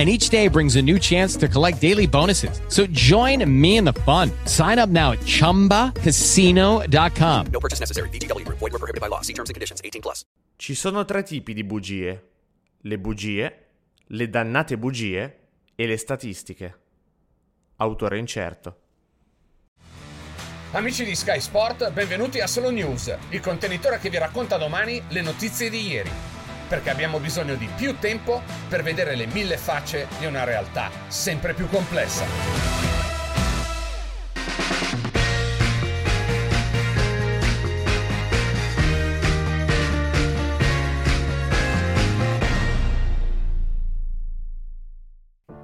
and each day brings a new chance to collect daily bonuses. So join me in the fun. Sign up now at ChumbaCasino.com. No purchase necessary. BGW. Void were prohibited by law. See terms and conditions. 18 plus. Ci sono tre tipi di bugie. Le bugie, le dannate bugie e le statistiche. Autore incerto. Amici di Sky Sport, benvenuti a Solo News, il contenitore che vi racconta domani le notizie di ieri perché abbiamo bisogno di più tempo per vedere le mille facce di una realtà sempre più complessa.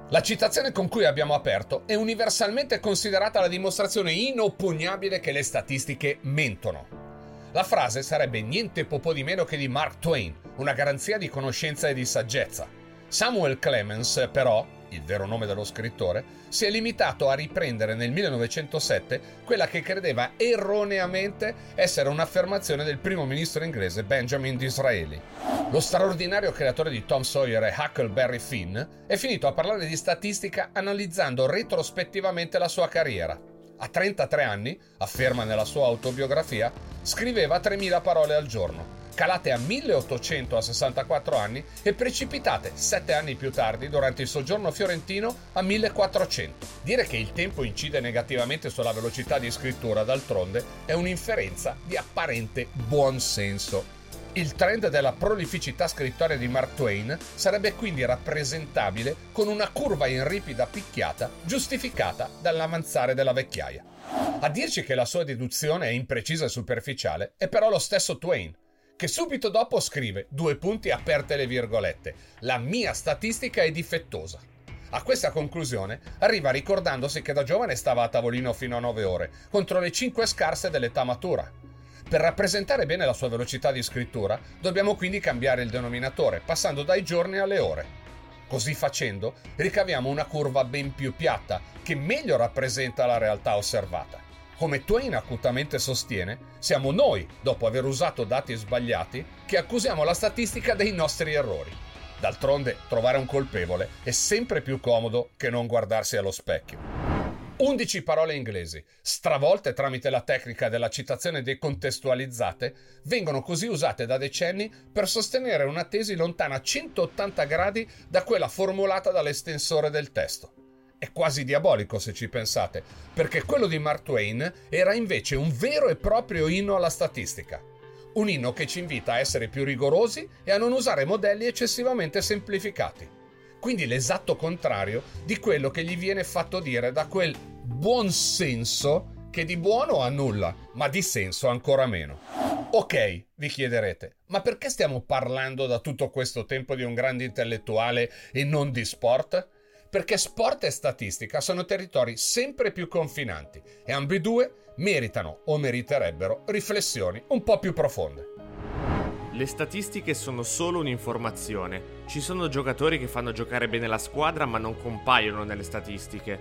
La citazione con cui abbiamo aperto è universalmente considerata la dimostrazione inoppugnabile che le statistiche mentono. La frase sarebbe niente po' di meno che di Mark Twain, una garanzia di conoscenza e di saggezza. Samuel Clemens, però, il vero nome dello scrittore, si è limitato a riprendere nel 1907 quella che credeva erroneamente essere un'affermazione del primo ministro inglese Benjamin Disraeli. Lo straordinario creatore di Tom Sawyer e Huckleberry Finn è finito a parlare di statistica analizzando retrospettivamente la sua carriera. A 33 anni, afferma nella sua autobiografia, scriveva 3.000 parole al giorno, calate a 1800 a 64 anni e precipitate 7 anni più tardi durante il soggiorno fiorentino a 1400. Dire che il tempo incide negativamente sulla velocità di scrittura, d'altronde, è un'inferenza di apparente buonsenso il trend della prolificità scrittoria di Mark Twain sarebbe quindi rappresentabile con una curva in ripida picchiata giustificata dall'avanzare della vecchiaia. A dirci che la sua deduzione è imprecisa e superficiale è però lo stesso Twain, che subito dopo scrive, due punti aperte le virgolette, la mia statistica è difettosa. A questa conclusione arriva ricordandosi che da giovane stava a tavolino fino a 9 ore, contro le 5 scarse dell'età matura. Per rappresentare bene la sua velocità di scrittura, dobbiamo quindi cambiare il denominatore, passando dai giorni alle ore. Così facendo, ricaviamo una curva ben più piatta, che meglio rappresenta la realtà osservata. Come Twain acutamente sostiene, siamo noi, dopo aver usato dati sbagliati, che accusiamo la statistica dei nostri errori. D'altronde, trovare un colpevole è sempre più comodo che non guardarsi allo specchio. 11 parole inglesi, stravolte tramite la tecnica della citazione decontestualizzate, vengono così usate da decenni per sostenere una tesi lontana 180 gradi da quella formulata dall'estensore del testo. È quasi diabolico se ci pensate, perché quello di Mark Twain era invece un vero e proprio inno alla statistica. Un inno che ci invita a essere più rigorosi e a non usare modelli eccessivamente semplificati quindi l'esatto contrario di quello che gli viene fatto dire da quel buon senso che di buono ha nulla, ma di senso ancora meno. Ok, vi chiederete, ma perché stiamo parlando da tutto questo tempo di un grande intellettuale e non di sport? Perché sport e statistica sono territori sempre più confinanti e ambedue meritano o meriterebbero riflessioni un po' più profonde. Le statistiche sono solo un'informazione. Ci sono giocatori che fanno giocare bene la squadra ma non compaiono nelle statistiche.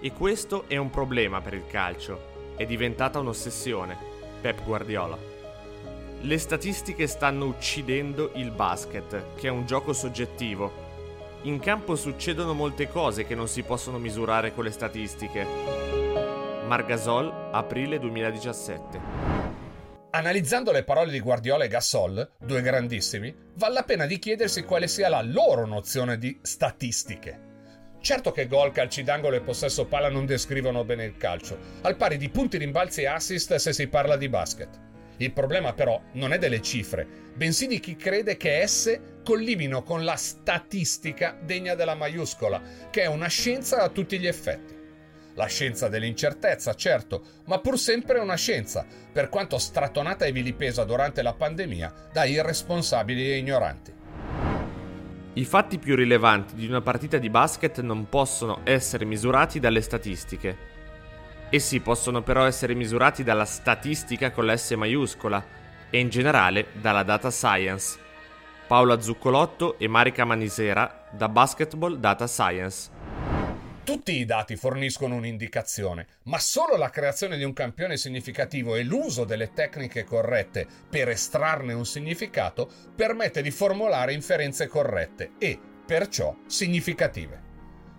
E questo è un problema per il calcio. È diventata un'ossessione. Pep Guardiola. Le statistiche stanno uccidendo il basket, che è un gioco soggettivo. In campo succedono molte cose che non si possono misurare con le statistiche. Margasol, aprile 2017. Analizzando le parole di Guardiola e Gasol, due grandissimi, vale la pena di chiedersi quale sia la loro nozione di statistiche. Certo che gol, calci d'angolo e possesso palla non descrivono bene il calcio, al pari di punti, rimbalzi e assist se si parla di basket. Il problema però non è delle cifre, bensì di chi crede che esse collibino con la statistica degna della maiuscola, che è una scienza a tutti gli effetti. La scienza dell'incertezza, certo, ma pur sempre una scienza, per quanto stratonata e vilipesa durante la pandemia da irresponsabili e ignoranti. I fatti più rilevanti di una partita di basket non possono essere misurati dalle statistiche, Essi possono però essere misurati dalla statistica con la S maiuscola e in generale dalla data science. Paola Zuccolotto e Marica Manisera da Basketball Data Science. Tutti i dati forniscono un'indicazione, ma solo la creazione di un campione significativo e l'uso delle tecniche corrette per estrarne un significato permette di formulare inferenze corrette e, perciò, significative.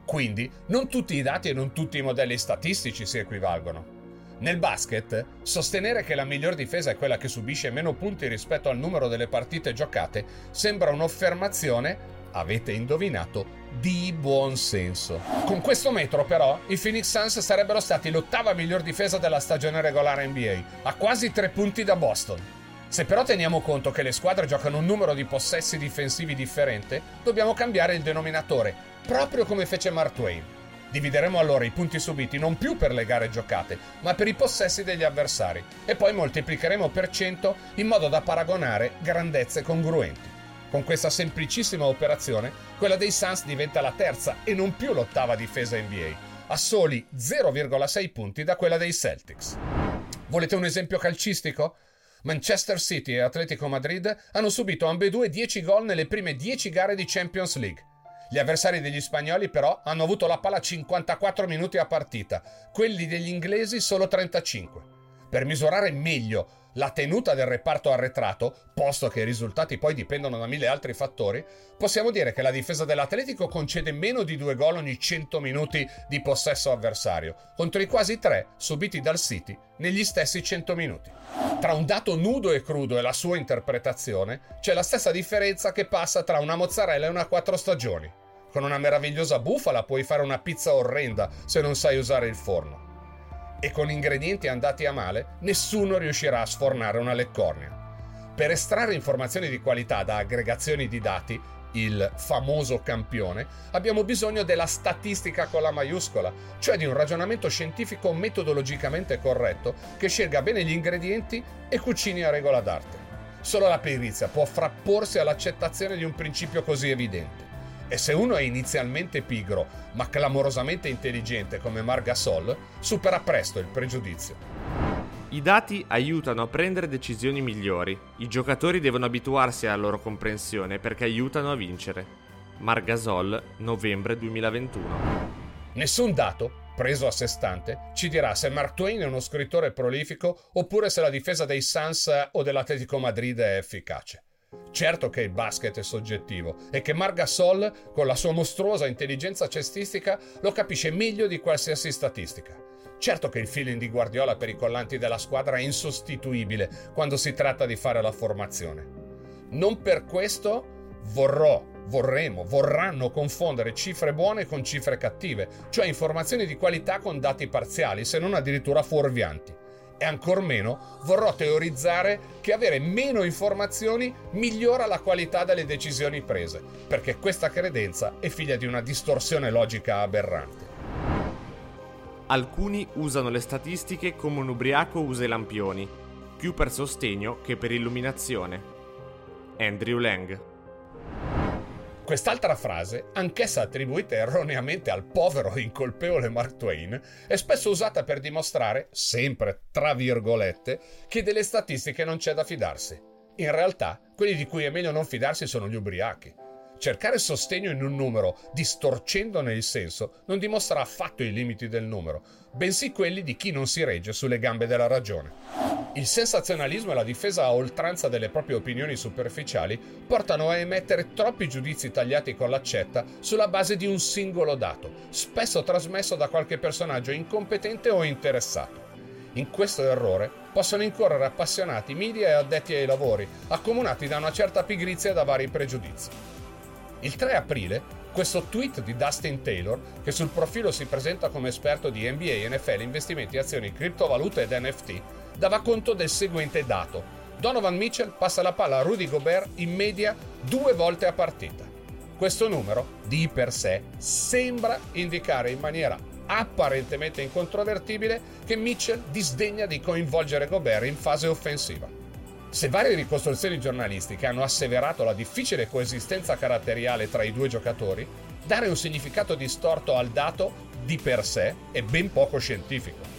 Quindi non tutti i dati e non tutti i modelli statistici si equivalgono. Nel basket, sostenere che la miglior difesa è quella che subisce meno punti rispetto al numero delle partite giocate sembra un'affermazione, avete indovinato, di buon senso. Con questo metro, però, i Phoenix Suns sarebbero stati l'ottava miglior difesa della stagione regolare NBA, a quasi tre punti da Boston. Se però teniamo conto che le squadre giocano un numero di possessi difensivi differente, dobbiamo cambiare il denominatore proprio come fece Mark Twain. Divideremo allora i punti subiti non più per le gare giocate, ma per i possessi degli avversari, e poi moltiplicheremo per 100 in modo da paragonare grandezze congruenti. Con questa semplicissima operazione, quella dei Suns diventa la terza e non più l'ottava difesa NBA, a soli 0,6 punti da quella dei Celtics. Volete un esempio calcistico? Manchester City e Atletico Madrid hanno subito ambedue 10 gol nelle prime 10 gare di Champions League. Gli avversari degli spagnoli però hanno avuto la palla 54 minuti a partita, quelli degli inglesi solo 35. Per misurare meglio la tenuta del reparto arretrato, posto che i risultati poi dipendono da mille altri fattori, possiamo dire che la difesa dell'Atletico concede meno di due gol ogni 100 minuti di possesso avversario, contro i quasi tre subiti dal City negli stessi 100 minuti. Tra un dato nudo e crudo e la sua interpretazione c'è la stessa differenza che passa tra una mozzarella e una quattro stagioni. Con una meravigliosa bufala puoi fare una pizza orrenda se non sai usare il forno e con ingredienti andati a male, nessuno riuscirà a sfornare una leccornia. Per estrarre informazioni di qualità da aggregazioni di dati, il famoso campione, abbiamo bisogno della statistica con la maiuscola, cioè di un ragionamento scientifico metodologicamente corretto che scelga bene gli ingredienti e cucini a regola d'arte. Solo la perizia può frapporsi all'accettazione di un principio così evidente. E se uno è inizialmente pigro, ma clamorosamente intelligente come Margasol, supera presto il pregiudizio. I dati aiutano a prendere decisioni migliori. I giocatori devono abituarsi alla loro comprensione perché aiutano a vincere. Margasol, novembre 2021. Nessun dato, preso a sé stante, ci dirà se Mark Twain è uno scrittore prolifico oppure se la difesa dei Suns o dell'Atletico Madrid è efficace. Certo che il basket è soggettivo e che Margasol, con la sua mostruosa intelligenza cestistica, lo capisce meglio di qualsiasi statistica. Certo che il feeling di Guardiola per i collanti della squadra è insostituibile quando si tratta di fare la formazione. Non per questo vorrò, vorremmo, vorranno confondere cifre buone con cifre cattive, cioè informazioni di qualità con dati parziali, se non addirittura fuorvianti e ancor meno vorrò teorizzare che avere meno informazioni migliora la qualità delle decisioni prese, perché questa credenza è figlia di una distorsione logica aberrante. Alcuni usano le statistiche come un ubriaco usa i lampioni, più per sostegno che per illuminazione. Andrew Lang Quest'altra frase, anch'essa attribuita erroneamente al povero e incolpevole Mark Twain, è spesso usata per dimostrare, sempre tra virgolette, che delle statistiche non c'è da fidarsi. In realtà, quelli di cui è meglio non fidarsi sono gli ubriachi. Cercare sostegno in un numero, distorcendone il senso, non dimostra affatto i limiti del numero, bensì quelli di chi non si regge sulle gambe della ragione. Il sensazionalismo e la difesa a oltranza delle proprie opinioni superficiali portano a emettere troppi giudizi tagliati con l'accetta sulla base di un singolo dato, spesso trasmesso da qualche personaggio incompetente o interessato. In questo errore possono incorrere appassionati media e addetti ai lavori, accomunati da una certa pigrizia e da vari pregiudizi. Il 3 aprile, questo tweet di Dustin Taylor, che sul profilo si presenta come esperto di NBA, NFL, investimenti, azioni, criptovalute ed NFT, dava conto del seguente dato. Donovan Mitchell passa la palla a Rudy Gobert in media due volte a partita. Questo numero, di per sé, sembra indicare in maniera apparentemente incontrovertibile che Mitchell disdegna di coinvolgere Gobert in fase offensiva. Se varie ricostruzioni giornalistiche hanno asseverato la difficile coesistenza caratteriale tra i due giocatori, dare un significato distorto al dato di per sé è ben poco scientifico.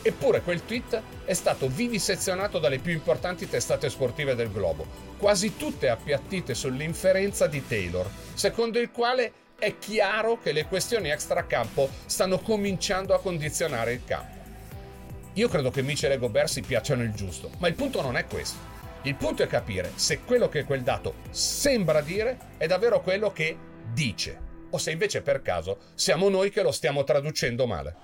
Eppure quel tweet è stato vivisezionato dalle più importanti testate sportive del globo, quasi tutte appiattite sull'inferenza di Taylor, secondo il quale è chiaro che le questioni extracampo stanno cominciando a condizionare il campo. Io credo che Mitchell e Gobert si piacciono il giusto, ma il punto non è questo. Il punto è capire se quello che quel dato sembra dire è davvero quello che dice, o se invece per caso siamo noi che lo stiamo traducendo male.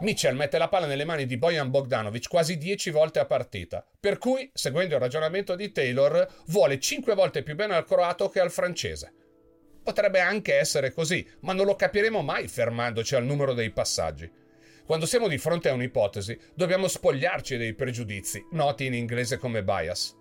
Mitchell mette la palla nelle mani di Bojan Bogdanovic quasi 10 volte a partita, per cui, seguendo il ragionamento di Taylor, vuole 5 volte più bene al croato che al francese. Potrebbe anche essere così, ma non lo capiremo mai fermandoci al numero dei passaggi. Quando siamo di fronte a un'ipotesi, dobbiamo spogliarci dei pregiudizi, noti in inglese come bias.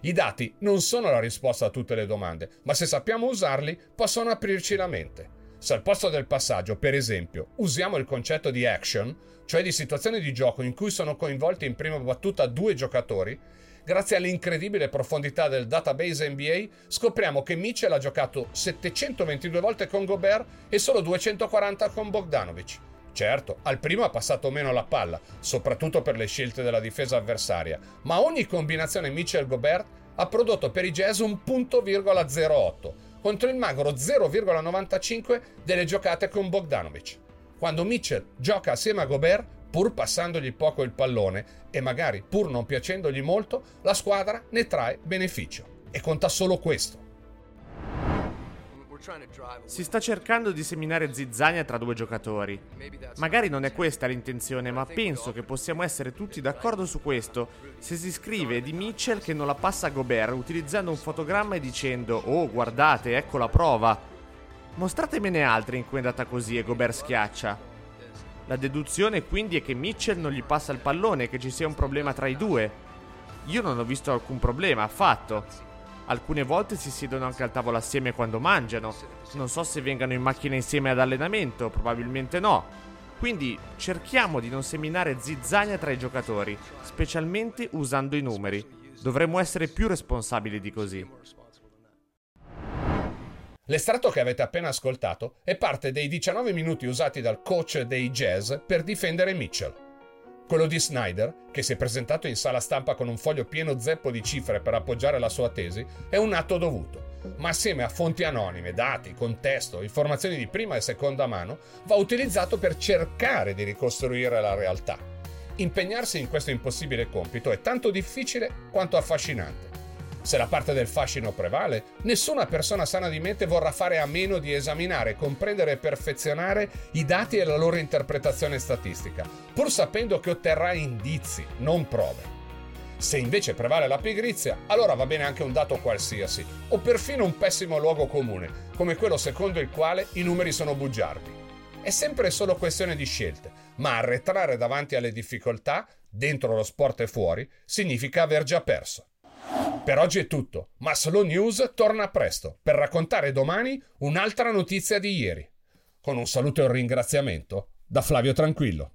I dati non sono la risposta a tutte le domande, ma se sappiamo usarli possono aprirci la mente. Se al posto del passaggio, per esempio, usiamo il concetto di action, cioè di situazioni di gioco in cui sono coinvolti in prima battuta due giocatori, grazie all'incredibile profondità del database NBA, scopriamo che Mitchell ha giocato 722 volte con Gobert e solo 240 con Bogdanovic. Certo, al primo ha passato meno la palla, soprattutto per le scelte della difesa avversaria, ma ogni combinazione Mitchell-Gobert ha prodotto per i Jazz un punto virgola 08 contro il magro 0,95 delle giocate con Bogdanovic. Quando Mitchell gioca assieme a Gobert, pur passandogli poco il pallone e magari pur non piacendogli molto, la squadra ne trae beneficio. E conta solo questo. Si sta cercando di seminare zizzania tra due giocatori. Magari non è questa l'intenzione, ma penso che possiamo essere tutti d'accordo su questo se si scrive di Mitchell che non la passa a Gobert utilizzando un fotogramma e dicendo Oh, guardate, ecco la prova. Mostratemene altre in cui è andata così e Gobert schiaccia. La deduzione quindi è che Mitchell non gli passa il pallone e che ci sia un problema tra i due. Io non ho visto alcun problema affatto. Alcune volte si siedono anche al tavolo assieme quando mangiano. Non so se vengano in macchina insieme ad allenamento, probabilmente no. Quindi cerchiamo di non seminare zizzania tra i giocatori, specialmente usando i numeri. Dovremmo essere più responsabili di così. L'estratto che avete appena ascoltato è parte dei 19 minuti usati dal coach dei Jazz per difendere Mitchell. Quello di Snyder, che si è presentato in sala stampa con un foglio pieno zeppo di cifre per appoggiare la sua tesi, è un atto dovuto, ma assieme a fonti anonime, dati, contesto, informazioni di prima e seconda mano, va utilizzato per cercare di ricostruire la realtà. Impegnarsi in questo impossibile compito è tanto difficile quanto affascinante. Se la parte del fascino prevale, nessuna persona sana di mente vorrà fare a meno di esaminare, comprendere e perfezionare i dati e la loro interpretazione statistica, pur sapendo che otterrà indizi, non prove. Se invece prevale la pigrizia, allora va bene anche un dato qualsiasi, o perfino un pessimo luogo comune, come quello secondo il quale i numeri sono bugiardi. È sempre solo questione di scelte, ma arretrare davanti alle difficoltà, dentro lo sport e fuori, significa aver già perso. Per oggi è tutto, ma Slow News torna presto per raccontare domani un'altra notizia di ieri. Con un saluto e un ringraziamento da Flavio Tranquillo.